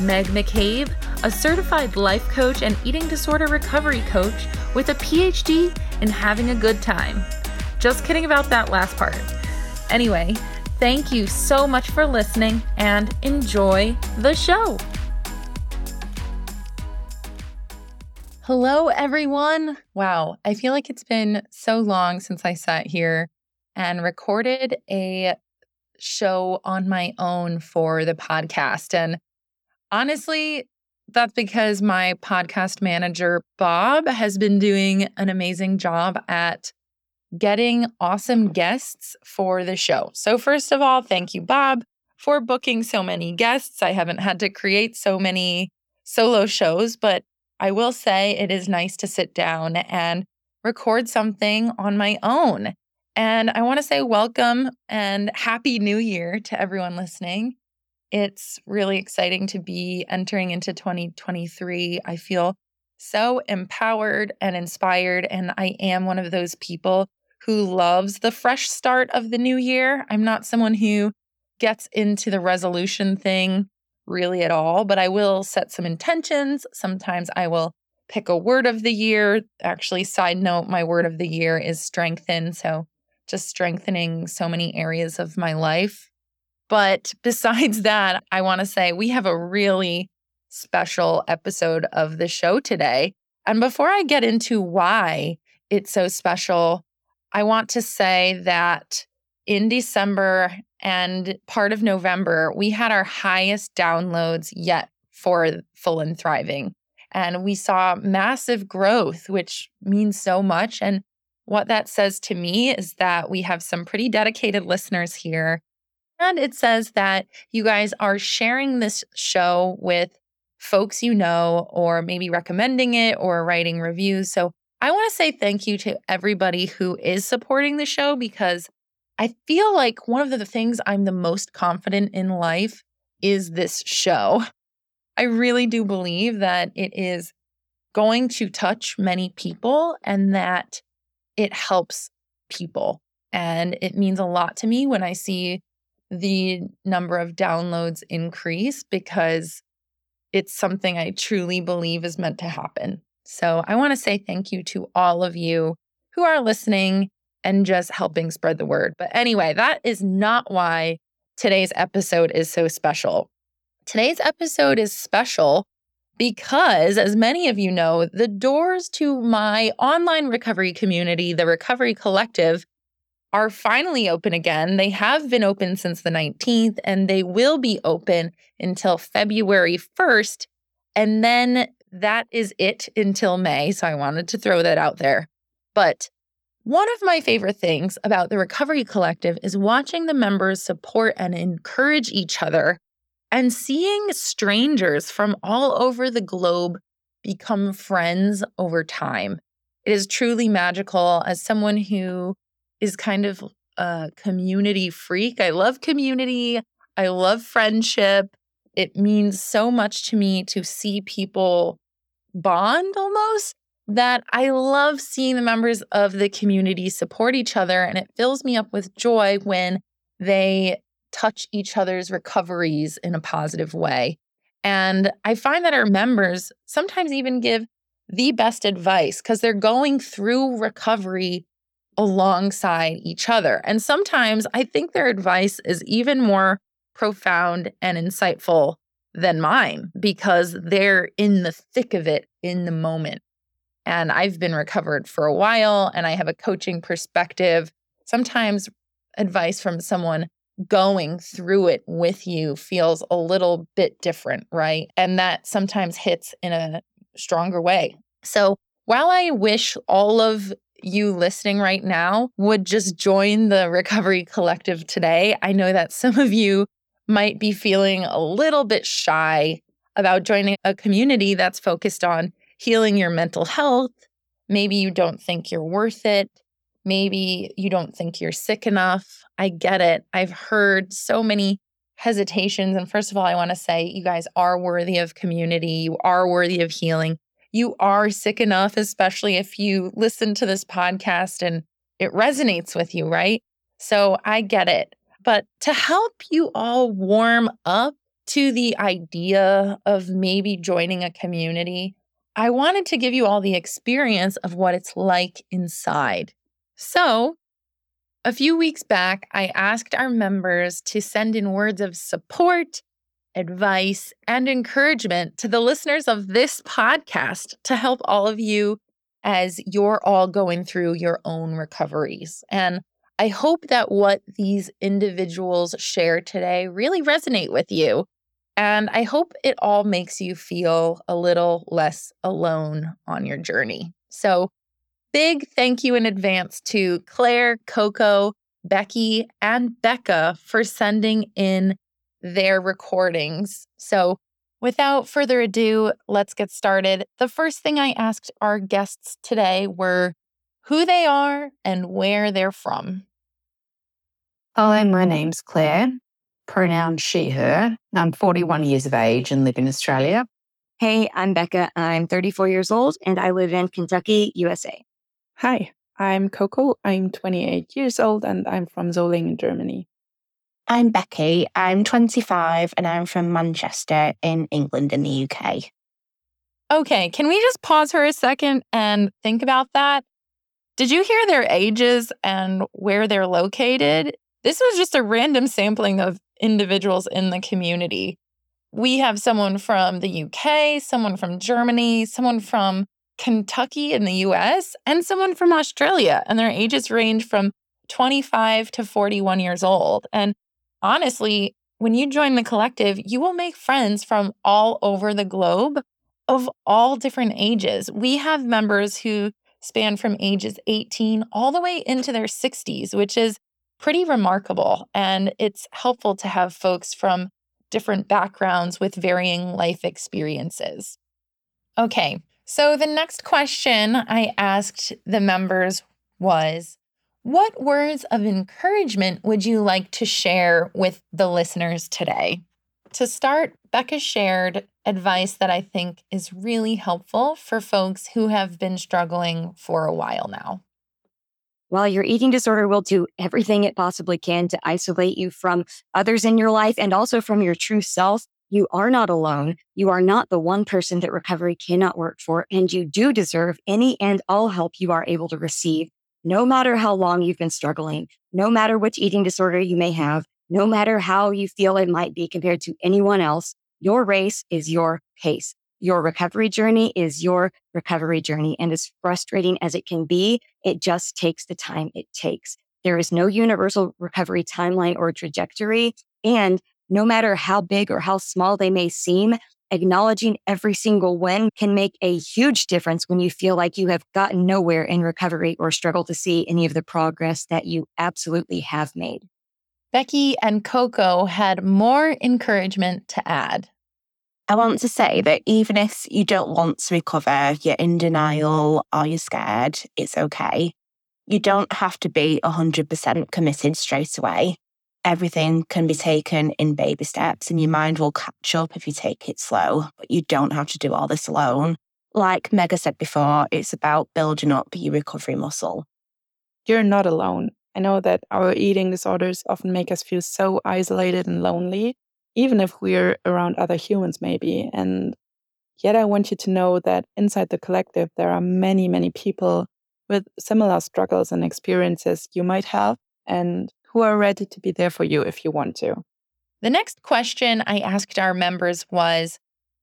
Meg McCabe a certified life coach and eating disorder recovery coach with a PhD in having a good time. Just kidding about that last part. Anyway, thank you so much for listening and enjoy the show. Hello, everyone. Wow, I feel like it's been so long since I sat here and recorded a show on my own for the podcast. And honestly, that's because my podcast manager, Bob, has been doing an amazing job at getting awesome guests for the show. So, first of all, thank you, Bob, for booking so many guests. I haven't had to create so many solo shows, but I will say it is nice to sit down and record something on my own. And I want to say welcome and happy new year to everyone listening. It's really exciting to be entering into 2023. I feel so empowered and inspired. And I am one of those people who loves the fresh start of the new year. I'm not someone who gets into the resolution thing really at all, but I will set some intentions. Sometimes I will pick a word of the year. Actually, side note, my word of the year is strengthen. So just strengthening so many areas of my life but besides that, I want to say we have a really special episode of the show today. And before I get into why it's so special, I want to say that in December and part of November, we had our highest downloads yet for Full and Thriving. And we saw massive growth, which means so much. And what that says to me is that we have some pretty dedicated listeners here and it says that you guys are sharing this show with folks you know, or maybe recommending it or writing reviews. So I want to say thank you to everybody who is supporting the show because I feel like one of the things I'm the most confident in life is this show. I really do believe that it is going to touch many people and that it helps people. And it means a lot to me when I see the number of downloads increase because it's something I truly believe is meant to happen. So I want to say thank you to all of you who are listening and just helping spread the word. But anyway, that is not why today's episode is so special. Today's episode is special because, as many of you know, the doors to my online recovery community, the Recovery Collective, are finally open again. They have been open since the 19th and they will be open until February 1st. And then that is it until May. So I wanted to throw that out there. But one of my favorite things about the Recovery Collective is watching the members support and encourage each other and seeing strangers from all over the globe become friends over time. It is truly magical as someone who is kind of a community freak. I love community. I love friendship. It means so much to me to see people bond almost that I love seeing the members of the community support each other. And it fills me up with joy when they touch each other's recoveries in a positive way. And I find that our members sometimes even give the best advice because they're going through recovery alongside each other. And sometimes I think their advice is even more profound and insightful than mine because they're in the thick of it in the moment. And I've been recovered for a while and I have a coaching perspective. Sometimes advice from someone going through it with you feels a little bit different, right? And that sometimes hits in a stronger way. So while I wish all of you listening right now would just join the Recovery Collective today. I know that some of you might be feeling a little bit shy about joining a community that's focused on healing your mental health. Maybe you don't think you're worth it. Maybe you don't think you're sick enough. I get it. I've heard so many hesitations. And first of all, I want to say you guys are worthy of community. You are worthy of healing. You are sick enough, especially if you listen to this podcast and it resonates with you, right? So I get it. But to help you all warm up to the idea of maybe joining a community, I wanted to give you all the experience of what it's like inside. So, a few weeks back, I asked our members to send in words of support, advice, and encouragement to the listeners of this podcast to help all of you as you're all going through your own recoveries. And I hope that what these individuals share today really resonate with you. And I hope it all makes you feel a little less alone on your journey. So, big thank you in advance to Claire, Coco, Becky, and Becca for sending in their recordings. So, without further ado, let's get started. The first thing I asked our guests today were who they are and where they're from. Hi, my name's Claire, pronoun she, her. I'm 41 years of age and live in Australia. Hey, I'm Becca. I'm 34 years old and I live in Kentucky, USA. Hi, I'm Coco. I'm 28 years old and I'm from Solingen, Germany. I'm Becky. I'm 25 and I'm from Manchester in England in the UK. Okay, can we just pause for a second and think about that? Did you hear their ages and where they're located? This was just a random sampling of individuals in the community. We have someone from the UK, someone from Germany, someone from Kentucky in the US, and someone from Australia. And their ages range from 25 to 41 years old. And honestly, when you join the collective, you will make friends from all over the globe of all different ages. We have members who span from ages 18 all the way into their 60s, which is pretty remarkable. And it's helpful to have folks from different backgrounds with varying life experiences. Okay, so, the next question I asked the members was What words of encouragement would you like to share with the listeners today? To start, Becca shared advice that I think is really helpful for folks who have been struggling for a while now. While your eating disorder will do everything it possibly can to isolate you from others in your life and also from your true self, you are not alone. You are not the one person that recovery cannot work for, and you do deserve any and all help you are able to receive, no matter how long you've been struggling, no matter which eating disorder you may have, no matter how you feel it might be compared to anyone else. Your race is your pace. Your recovery journey is your recovery journey. And as frustrating as it can be, it just takes the time it takes. There is no universal recovery timeline or trajectory. And no matter how big or how small they may seem, acknowledging every single win can make a huge difference when you feel like you have gotten nowhere in recovery or struggle to see any of the progress that you absolutely have made. Becky and Coco had more encouragement to add. I want to say that even if you don't want to recover, you're in denial or you're scared, it's okay. You don't have to be 100% committed straight away everything can be taken in baby steps and your mind will catch up if you take it slow, but you don't have to do all this alone. Like Mega said before, it's about building up your recovery muscle. You're not alone. I know that our eating disorders often make us feel so isolated and lonely, even if we're around other humans, maybe. And yet, I want you to know that inside the collective, there are many, many people with similar struggles and experiences you might have. And who are ready to be there for you if you want to. The next question I asked our members was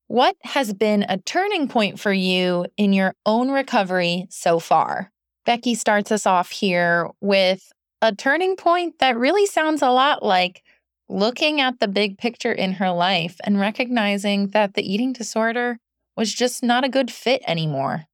What has been a turning point for you in your own recovery so far? Becky starts us off here with a turning point that really sounds a lot like looking at the big picture in her life and recognizing that the eating disorder was just not a good fit anymore.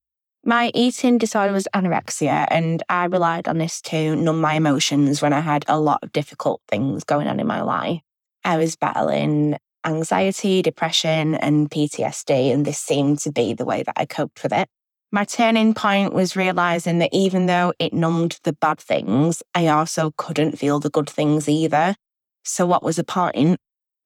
My eating disorder was anorexia, and I relied on this to numb my emotions when I had a lot of difficult things going on in my life. I was battling anxiety, depression, and PTSD, and this seemed to be the way that I coped with it. My turning point was realizing that even though it numbed the bad things, I also couldn't feel the good things either. So, what was the point?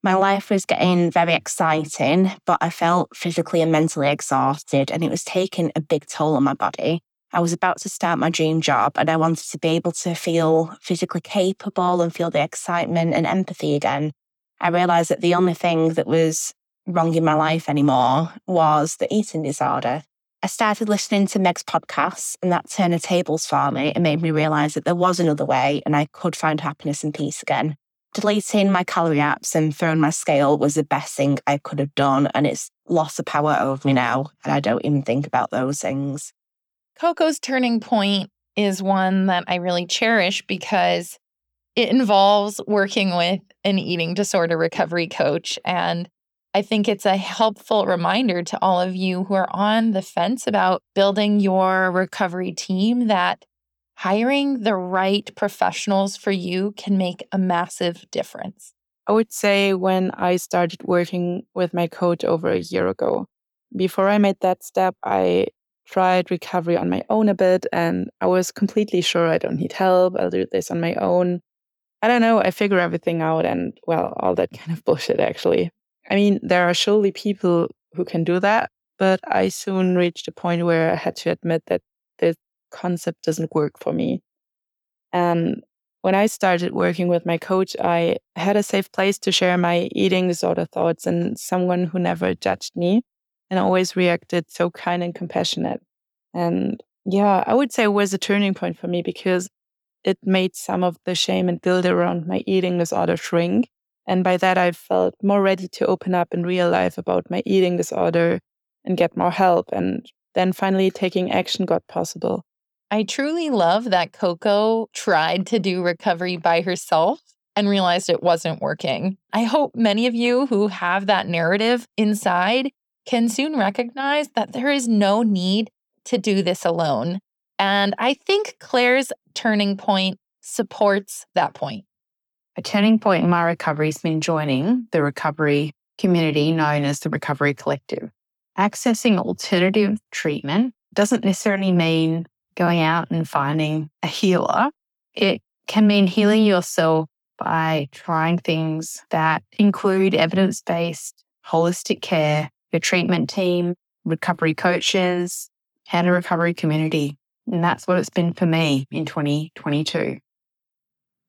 My life was getting very exciting, but I felt physically and mentally exhausted, and it was taking a big toll on my body. I was about to start my dream job, and I wanted to be able to feel physically capable and feel the excitement and empathy again. I realized that the only thing that was wrong in my life anymore was the eating disorder. I started listening to Meg's podcasts, and that turned the tables for me and made me realize that there was another way and I could find happiness and peace again. Deleting my calorie apps and throwing my scale was the best thing I could have done, and it's lost the power over me now, and I don't even think about those things. Coco's turning point is one that I really cherish because it involves working with an eating disorder recovery coach. And I think it's a helpful reminder to all of you who are on the fence about building your recovery team that hiring the right professionals for you can make a massive difference. I would say when I started working with my coach over a year ago, before I made that step, I tried recovery on my own a bit and I was completely sure I don't need help. I'll do this on my own. I don't know. I figure everything out and, well, all that kind of bullshit, actually. I mean, there are surely people who can do that, but I soon reached a point where I had to admit that concept doesn't work for me. And when I started working with my coach, I had a safe place to share my eating disorder thoughts and someone who never judged me and always reacted so kind and compassionate. And yeah, I would say it was a turning point for me because it made some of the shame and guilt around my eating disorder shrink and by that, I felt more ready to open up in real life about my eating disorder and get more help. And then finally, taking action got possible. I truly love that Coco tried to do recovery by herself and realized it wasn't working. I hope many of you who have that narrative inside can soon recognize that there is no need to do this alone. And I think Claire's turning point supports that point. A turning point in my recovery has been joining the recovery community known as the Recovery Collective. Accessing alternative treatment doesn't necessarily mean going out and finding a healer. It can mean healing yourself by trying things that include evidence based holistic care, your treatment team, recovery coaches, and a recovery community. And that's what it's been for me in 2022.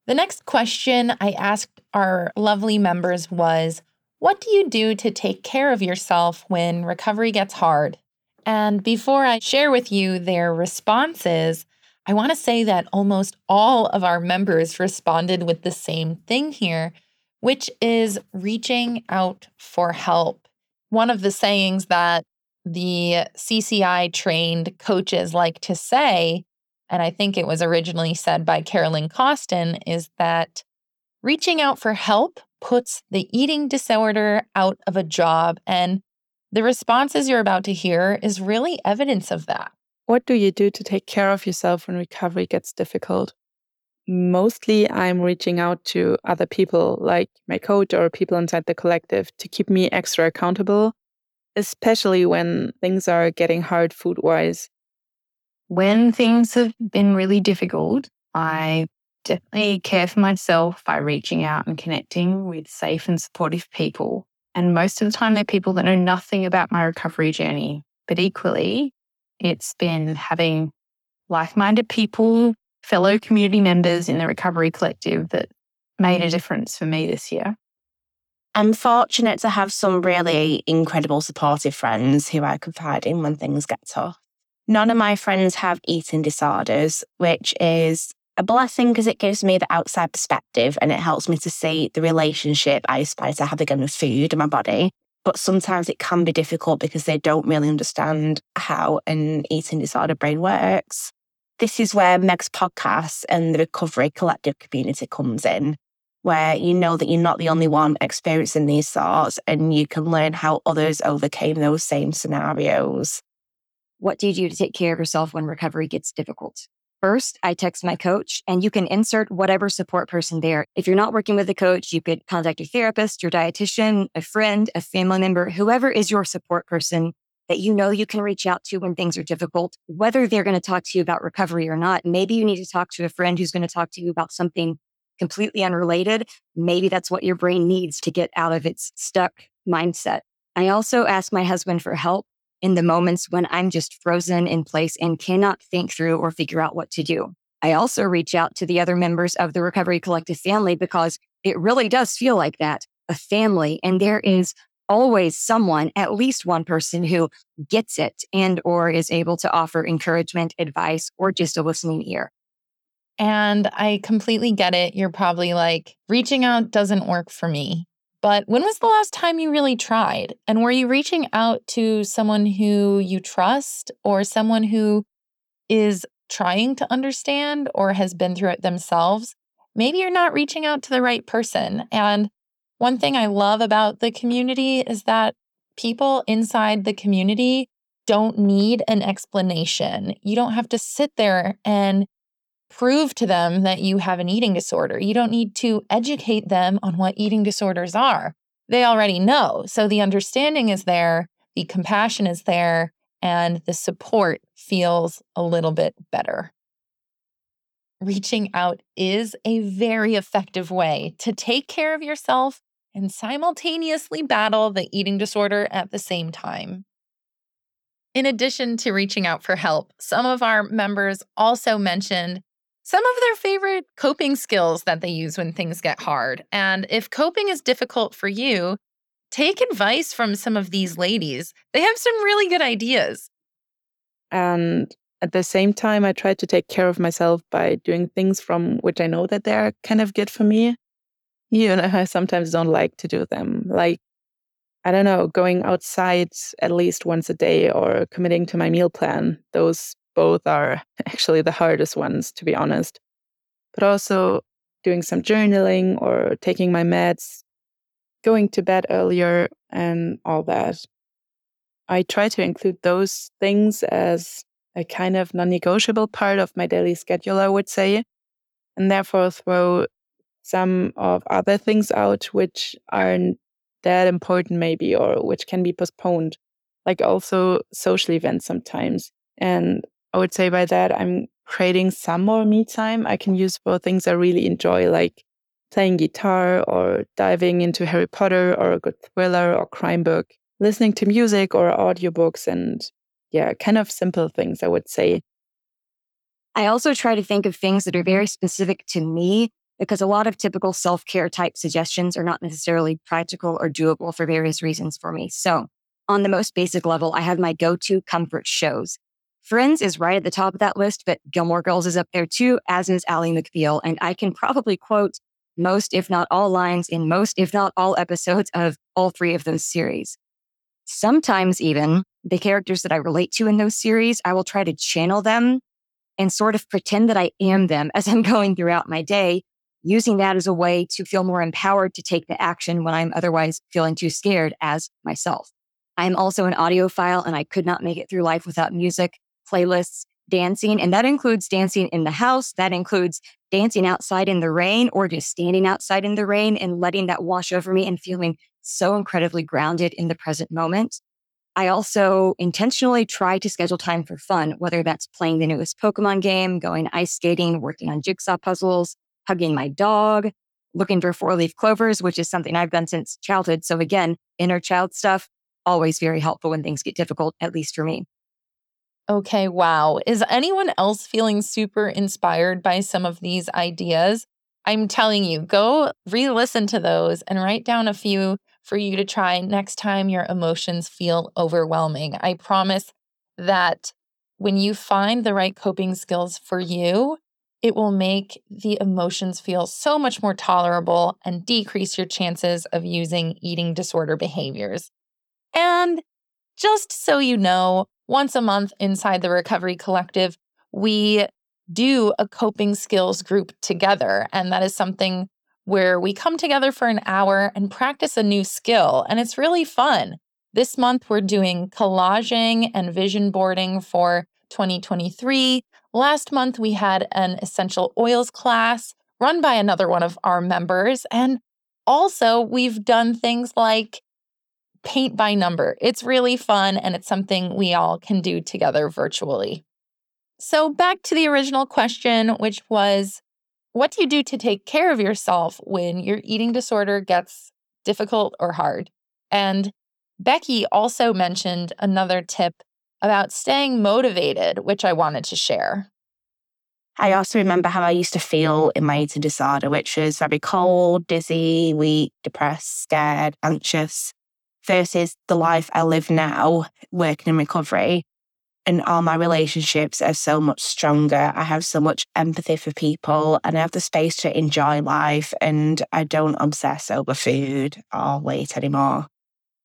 The next question I asked our lovely members was What do you do to take care of yourself when recovery gets hard? And before I share with you their responses, I want to say that almost all of our members responded with the same thing here, which is reaching out for help. One of the sayings that the CCI trained coaches like to say and I think it was originally said by Carolyn Costin, is that reaching out for help puts the eating disorder out of a job. And the responses you're about to hear is really evidence of that. What do you do to take care of yourself when recovery gets difficult? Mostly, I'm reaching out to other people like my coach or people inside the collective to keep me extra accountable, especially when things are getting hard food wise. When things have been really difficult, I definitely care for myself by reaching out and connecting with safe and supportive people. And most of the time, they're people that know nothing about my recovery journey. But equally, it's been having like minded people, fellow community members in the recovery collective that made a difference for me this year. I'm fortunate to have some really incredible supportive friends who I confide in when things get tough. None of my friends have eating disorders, which is a blessing because it gives me the outside perspective and it helps me to see the relationship I aspire to have again with food and my body. But sometimes it can be difficult because they don't really understand how an eating disorder brain works. This is where Meg's podcast and the Recovery Collective community comes in, where you know that you're not the only one experiencing these thoughts and you can learn how others overcame those same scenarios. What do you do to take care of yourself when recovery gets difficult? First, I text my coach, and you can insert whatever support person there. If you're not working with a coach, you could contact your therapist, your dietitian, a friend, a family member, whoever is your support person that you know you can reach out to when things are difficult, whether they're going to talk to you about recovery or not. Maybe you need to talk to a friend who's going to talk to you about something completely unrelated. Maybe that's what your brain needs to get out of its stuck mindset. I also ask my husband for help in the moments when I'm just frozen in place and cannot think through or figure out what to do. I also reach out to the other members of the Recovery Collective family because it really does feel like that a family. And there is always someone, at least one person who gets it and or is able to offer encouragement, advice, or just a listening ear. And I completely get it. You're probably like, reaching out doesn't work for me. But when was the last time you really tried? And were you reaching out to someone who you trust or someone who is trying to understand or has been through it themselves? Maybe you're not reaching out to the right person. And one thing I love about the community is that people inside the community don't need an explanation. You don't have to sit there and prove to them that you have an eating disorder. You don't need to educate them on what eating disorders are. They already know. So the understanding is there, the compassion is there, and the support feels a little bit better. Reaching out is a very effective way to take care of yourself and simultaneously battle the eating disorder at the same time. In addition to reaching out for help, some of our members also mentioned some of their favorite coping skills that they use when things get hard. And if coping is difficult for you, take advice from some of these ladies. They have some really good ideas. And at the same time, I try to take care of myself by doing things from which I know that they're kind of good for me. You know, I sometimes don't like to do them. Like, I don't know, going outside at least once a day or committing to my meal plan. Those both are actually the hardest ones, to be honest. But also doing some journaling or taking my meds, going to bed earlier, and all that. I try to include those things as a kind of non negotiable part of my daily schedule, I would say, and therefore throw some of other things out which aren't that important, maybe, or which can be postponed, like also social events sometimes. And I would say by that, I'm creating some more me time I can use for things I really enjoy, like playing guitar or diving into Harry Potter or a good thriller or crime book, listening to music or audiobooks, and yeah, kind of simple things, I would say. I also try to think of things that are very specific to me because a lot of typical self care type suggestions are not necessarily practical or doable for various reasons for me. So, on the most basic level, I have my go to comfort shows. Friends is right at the top of that list, but Gilmore Girls is up there too, as is Ally McBeal. And I can probably quote most, if not all lines in most, if not all episodes of all three of those series. Sometimes even the characters that I relate to in those series, I will try to channel them and sort of pretend that I am them as I'm going throughout my day, using that as a way to feel more empowered to take the action when I'm otherwise feeling too scared as myself. I'm also an audiophile and I could not make it through life without music playlists, dancing, and that includes dancing in the house. That includes dancing outside in the rain or just standing outside in the rain and letting that wash over me and feeling so incredibly grounded in the present moment. I also intentionally try to schedule time for fun, whether that's playing the newest Pokemon game, going ice skating, working on jigsaw puzzles, hugging my dog, looking for four leaf clovers, which is something I've done since childhood. So again, inner child stuff, always very helpful when things get difficult, at least for me. Okay, wow. Is anyone else feeling super inspired by some of these ideas? I'm telling you, go re listen to those and write down a few for you to try next time your emotions feel overwhelming. I promise that when you find the right coping skills for you, it will make the emotions feel so much more tolerable and decrease your chances of using eating disorder behaviors. And just so you know, once a month inside the Recovery Collective, we do a coping skills group together. And that is something where we come together for an hour and practice a new skill. And it's really fun. This month, we're doing collaging and vision boarding for 2023. Last month, we had an essential oils class run by another one of our members. And also, we've done things like paint by number. It's really fun and it's something we all can do together virtually. So, back to the original question, which was what do you do to take care of yourself when your eating disorder gets difficult or hard? And Becky also mentioned another tip about staying motivated, which I wanted to share. I also remember how I used to feel in my eating disorder, which was very cold, dizzy, weak, depressed, scared, anxious, versus the life I live now, working in recovery. And all my relationships are so much stronger. I have so much empathy for people and I have the space to enjoy life. And I don't obsess over food or weight anymore.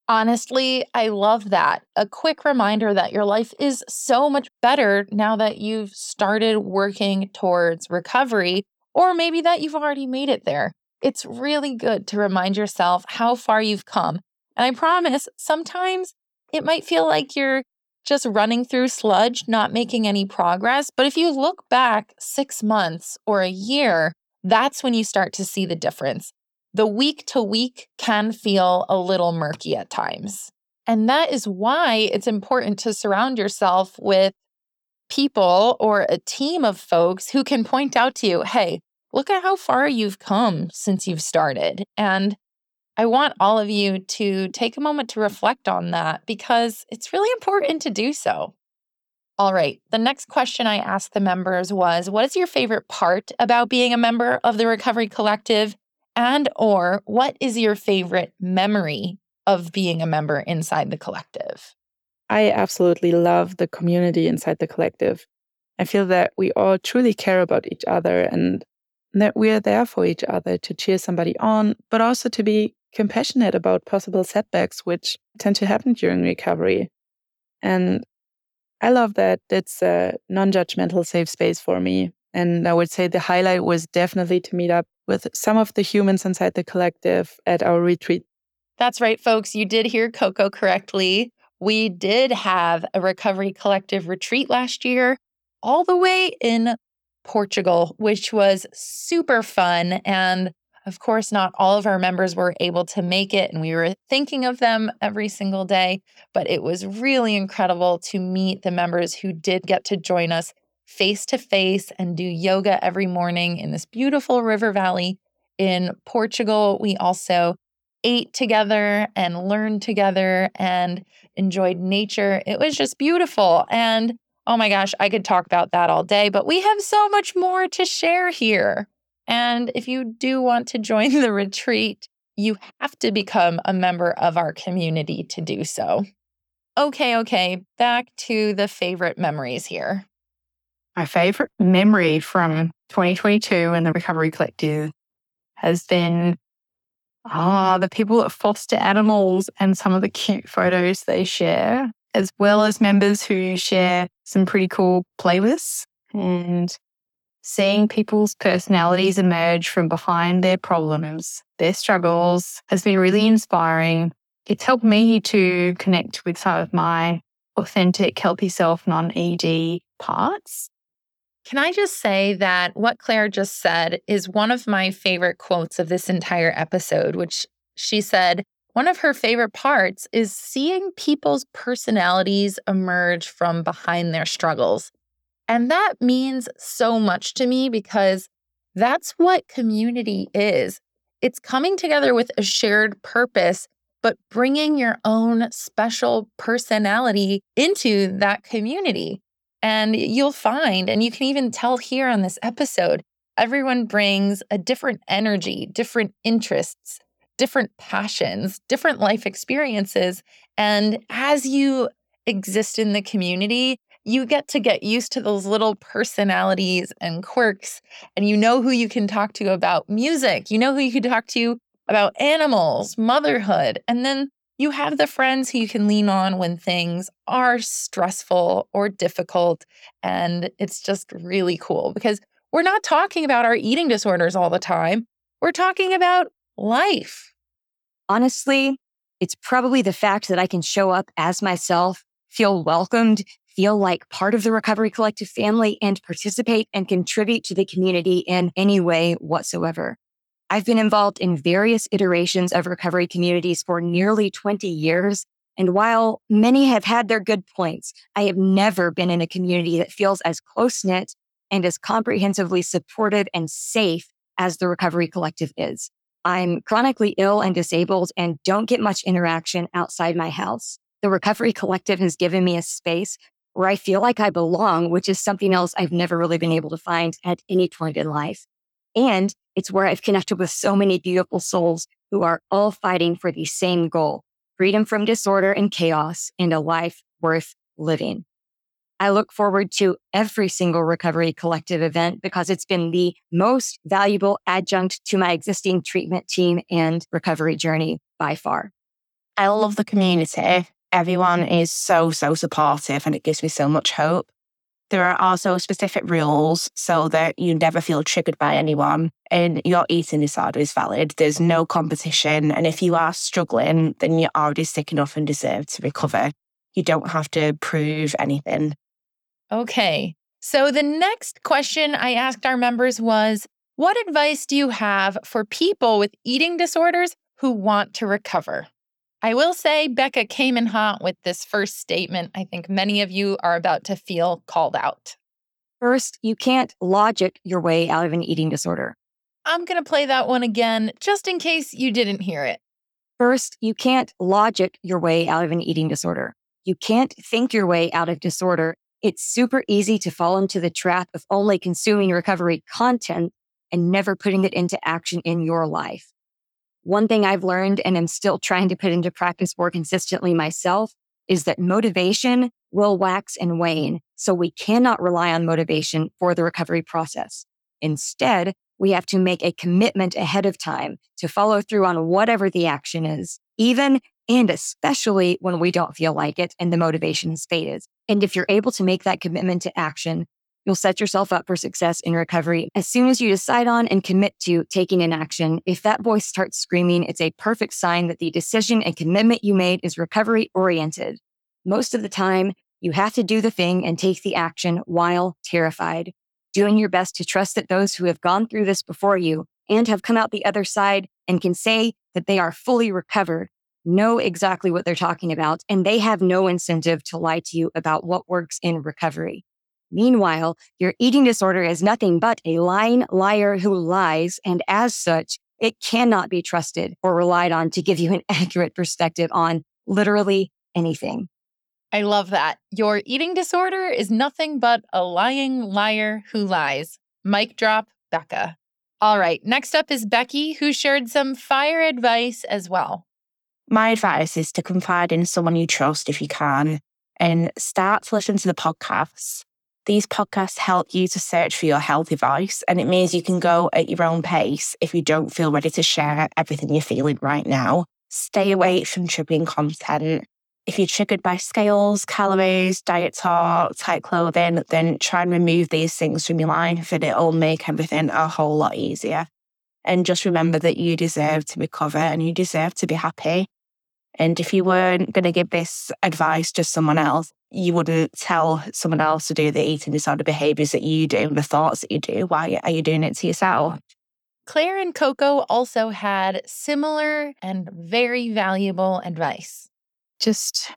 Honestly, I love that. A quick reminder that your life is so much better now that you've started working towards recovery, or maybe that you've already made it there. It's really good to remind yourself how far you've come. And I promise, sometimes it might feel like you're just running through sludge, not making any progress. But if you look back six months or a year, that's when you start to see the difference the week to week can feel a little murky at times. And that is why it's important to surround yourself with people or a team of folks who can point out to you, hey, look at how far you've come since you've started. And I want all of you to take a moment to reflect on that because it's really important to do so. All right, the next question I asked the members was What is your favorite part about being a member of the Recovery Collective? and or what is your favorite memory of being a member inside the collective? I absolutely love the community inside the collective. I feel that we all truly care about each other and that we are there for each other to cheer somebody on, but also to be compassionate about possible setbacks which tend to happen during recovery. And I love that it's a non judgmental safe space for me. And I would say the highlight was definitely to meet up with some of the humans inside the collective at our retreat. That's right, folks. You did hear Coco correctly. We did have a recovery collective retreat last year, all the way in Portugal, which was super fun. And of course, not all of our members were able to make it, and we were thinking of them every single day. But it was really incredible to meet the members who did get to join us face to face and do yoga every morning in this beautiful river valley in Portugal. We also ate together and learned together and enjoyed nature. It was just beautiful. And oh my gosh, I could talk about that all day, but we have so much more to share here. And if you do want to join the retreat, you have to become a member of our community to do so. Okay, okay, back to the favorite memories here. My favorite memory from 2022 and the Recovery Collective has been ah, the people that foster animals and some of the cute photos they share, as well as members who share some pretty cool playlists and seeing people's personalities emerge from behind their problems, their struggles has been really inspiring. It's helped me to connect with some of my authentic, healthy self, non ED parts can I just say that what Claire just said is one of my favorite quotes of this entire episode, which she said, one of her favorite parts is seeing people's personalities emerge from behind their struggles. And that means so much to me because that's what community is. It's coming together with a shared purpose, but bringing your own special personality into that community. And you'll find, and you can even tell here on this episode, everyone brings a different energy, different interests, different passions, different life experiences. And as you exist in the community, you get to get used to those little personalities and quirks. And you know who you can talk to about music. You know who you can talk to about animals, motherhood. And then you have the friends who you can lean on when things are stressful or difficult. And it's just really cool because we're not talking about our eating disorders all the time. We're talking about life. Honestly, it's probably the fact that I can show up as myself, feel welcomed, feel like part of the Recovery Collective family and participate and contribute to the community in any way whatsoever. I've been involved in various iterations of recovery communities for nearly 20 years. And while many have had their good points, I have never been in a community that feels as close knit and as comprehensively supported and safe as the Recovery Collective is. I'm chronically ill and disabled and don't get much interaction outside my house. The Recovery Collective has given me a space where I feel like I belong, which is something else I've never really been able to find at any point in life. And it's where I've connected with so many beautiful souls who are all fighting for the same goal freedom from disorder and chaos and a life worth living. I look forward to every single Recovery Collective event because it's been the most valuable adjunct to my existing treatment team and recovery journey by far. I love the community. Everyone is so, so supportive and it gives me so much hope. There are also specific rules so that you never feel triggered by anyone and your eating disorder is valid. There's no competition. And if you are struggling, then you're already sick enough and deserve to recover. You don't have to prove anything. Okay. So the next question I asked our members was What advice do you have for people with eating disorders who want to recover? I will say Becca came in hot with this first statement. I think many of you are about to feel called out. First, you can't logic your way out of an eating disorder. I'm going to play that one again just in case you didn't hear it. First, you can't logic your way out of an eating disorder. You can't think your way out of disorder. It's super easy to fall into the trap of only consuming recovery content and never putting it into action in your life. One thing I've learned and am still trying to put into practice more consistently myself is that motivation will wax and wane. So we cannot rely on motivation for the recovery process. Instead, we have to make a commitment ahead of time to follow through on whatever the action is, even and especially when we don't feel like it and the motivation has faded. And if you're able to make that commitment to action, You'll set yourself up for success in recovery. As soon as you decide on and commit to taking an action, if that voice starts screaming, it's a perfect sign that the decision and commitment you made is recovery oriented. Most of the time, you have to do the thing and take the action while terrified, doing your best to trust that those who have gone through this before you and have come out the other side and can say that they are fully recovered know exactly what they're talking about, and they have no incentive to lie to you about what works in recovery. Meanwhile, your eating disorder is nothing but a lying liar who lies, and as such, it cannot be trusted or relied on to give you an accurate perspective on literally anything. I love that. Your eating disorder is nothing but a lying liar who lies. Mic drop, Becca. All right, next up is Becky, who shared some fire advice as well. My advice is to confide in someone you trust if you can and start to listen to the podcasts these podcasts help you to search for your health advice, and it means you can go at your own pace if you don't feel ready to share everything you're feeling right now. Stay away from triggering content. If you're triggered by scales, calories, diet talk, tight clothing, then try and remove these things from your life and it'll make everything a whole lot easier. And just remember that you deserve to recover and you deserve to be happy. And if you weren't going to give this advice to someone else, you wouldn't tell someone else to do the eating disorder behaviors that you do, the thoughts that you do. Why are you doing it to yourself? Claire and Coco also had similar and very valuable advice. Just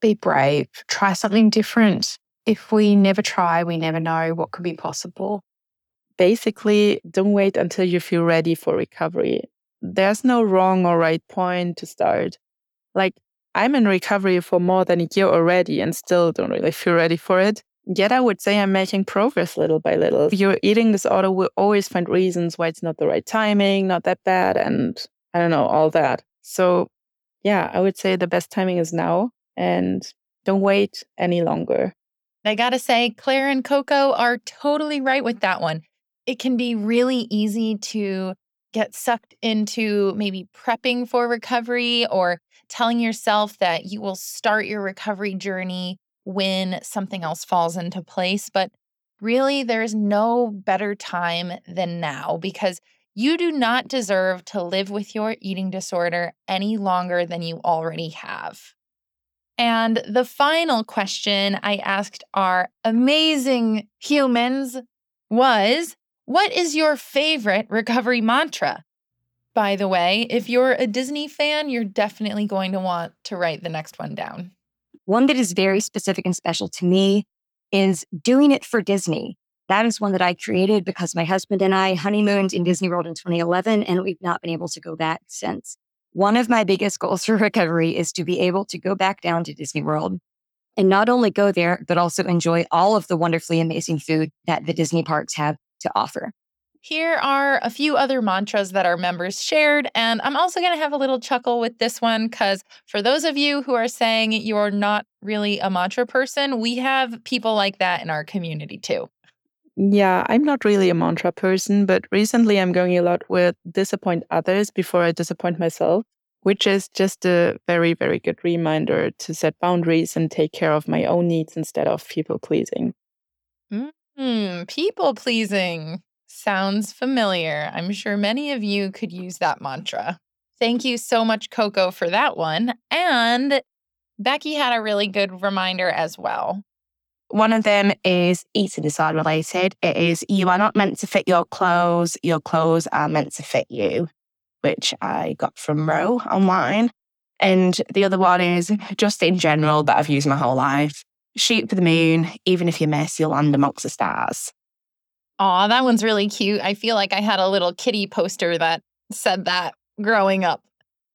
be brave, try something different. If we never try, we never know what could be possible. Basically, don't wait until you feel ready for recovery. There's no wrong or right point to start. Like, I'm in recovery for more than a year already and still don't really feel ready for it. Yet I would say I'm making progress little by little. Your eating disorder will always find reasons why it's not the right timing, not that bad, and I don't know, all that. So, yeah, I would say the best timing is now and don't wait any longer. I gotta say, Claire and Coco are totally right with that one. It can be really easy to get sucked into maybe prepping for recovery or telling yourself that you will start your recovery journey when something else falls into place. But really, there's no better time than now because you do not deserve to live with your eating disorder any longer than you already have. And the final question I asked our amazing humans was What is your favorite recovery mantra? By the way, if you're a Disney fan, you're definitely going to want to write the next one down. One that is very specific and special to me is doing it for Disney. That is one that I created because my husband and I honeymooned in Disney World in 2011, and we've not been able to go back since. One of my biggest goals for recovery is to be able to go back down to Disney World and not only go there, but also enjoy all of the wonderfully amazing food that the Disney parks have to offer. Here are a few other mantras that our members shared. And I'm also going to have a little chuckle with this one because for those of you who are saying you're not really a mantra person, we have people like that in our community too. Yeah, I'm not really a mantra person, but recently I'm going a lot with disappoint others before I disappoint myself, which is just a very, very good reminder to set boundaries and take care of my own needs instead of people pleasing. Mm, people pleasing. Sounds familiar. I'm sure many of you could use that mantra. Thank you so much, Coco, for that one. And Becky had a really good reminder as well. One of them is eating disorder related. It is you are not meant to fit your clothes, your clothes are meant to fit you, which I got from Ro online. And the other one is just in general that I've used my whole life. Shoot for the moon, even if you miss, you'll land amongst the stars. Aw, that one's really cute. I feel like I had a little kitty poster that said that growing up.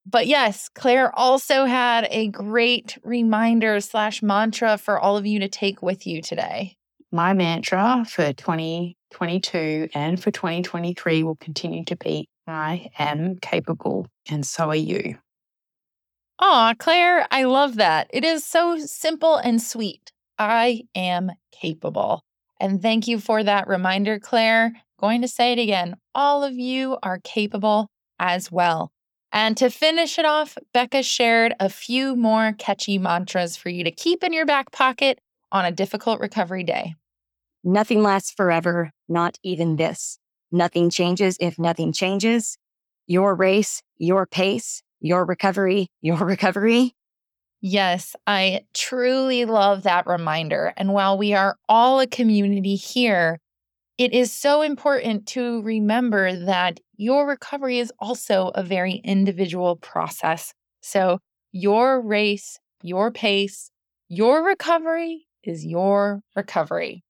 But yes, Claire also had a great reminder slash mantra for all of you to take with you today. My mantra for 2022 and for 2023 will continue to be I am capable, and so are you. Aw, Claire, I love that. It is so simple and sweet. I am capable. And thank you for that reminder, Claire. Going to say it again. All of you are capable as well. And to finish it off, Becca shared a few more catchy mantras for you to keep in your back pocket on a difficult recovery day. Nothing lasts forever, not even this. Nothing changes if nothing changes. Your race, your pace, your recovery, your recovery. Yes, I truly love that reminder. And while we are all a community here, it is so important to remember that your recovery is also a very individual process. So, your race, your pace, your recovery is your recovery.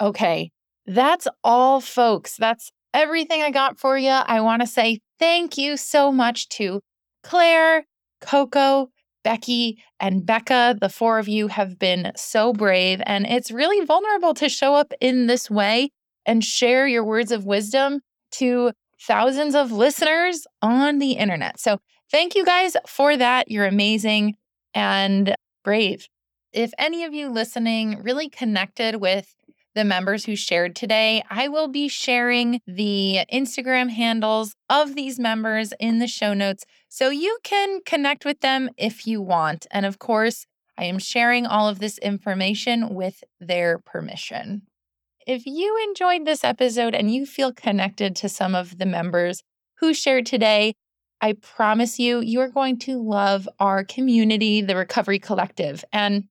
Okay, that's all, folks. That's everything I got for you. I want to say thank you so much to Claire, Coco, Becky and Becca, the four of you have been so brave, and it's really vulnerable to show up in this way and share your words of wisdom to thousands of listeners on the internet. So, thank you guys for that. You're amazing and brave. If any of you listening really connected with the members who shared today, I will be sharing the Instagram handles of these members in the show notes so you can connect with them if you want. And of course, I am sharing all of this information with their permission. If you enjoyed this episode and you feel connected to some of the members who shared today, I promise you, you are going to love our community, the Recovery Collective. And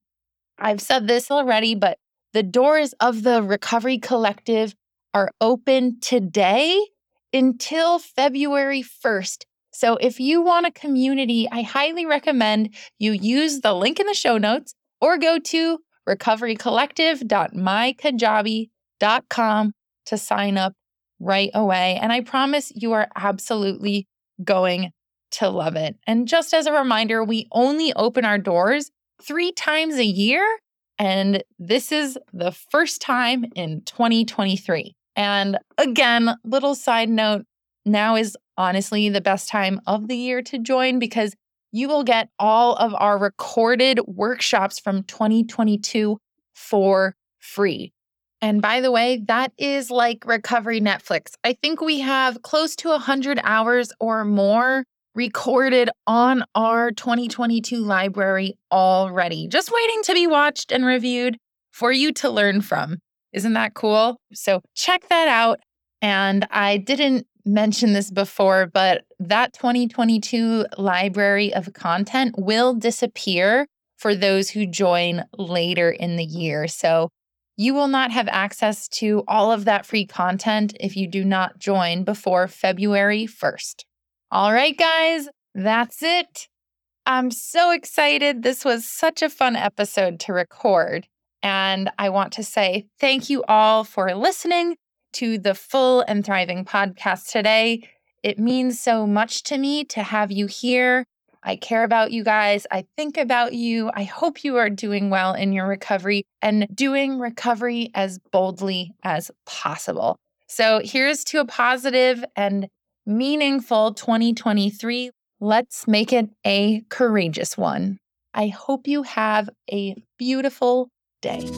I've said this already, but the doors of the Recovery Collective are open today until February 1st. So if you want a community, I highly recommend you use the link in the show notes or go to recoverycollective.mykajabi.com to sign up right away. And I promise you are absolutely going to love it. And just as a reminder, we only open our doors three times a year. And this is the first time in 2023. And again, little side note now is honestly the best time of the year to join because you will get all of our recorded workshops from 2022 for free. And by the way, that is like recovery Netflix. I think we have close to 100 hours or more recorded on our 2022 library already, just waiting to be watched and reviewed for you to learn from. Isn't that cool? So check that out. And I didn't mention this before, but that 2022 library of content will disappear for those who join later in the year. So you will not have access to all of that free content if you do not join before February 1st. All right, guys, that's it. I'm so excited. This was such a fun episode to record. And I want to say thank you all for listening to the Full and Thriving podcast today. It means so much to me to have you here. I care about you guys. I think about you. I hope you are doing well in your recovery and doing recovery as boldly as possible. So, here's to a positive and meaningful 2023. Let's make it a courageous one. I hope you have a beautiful day.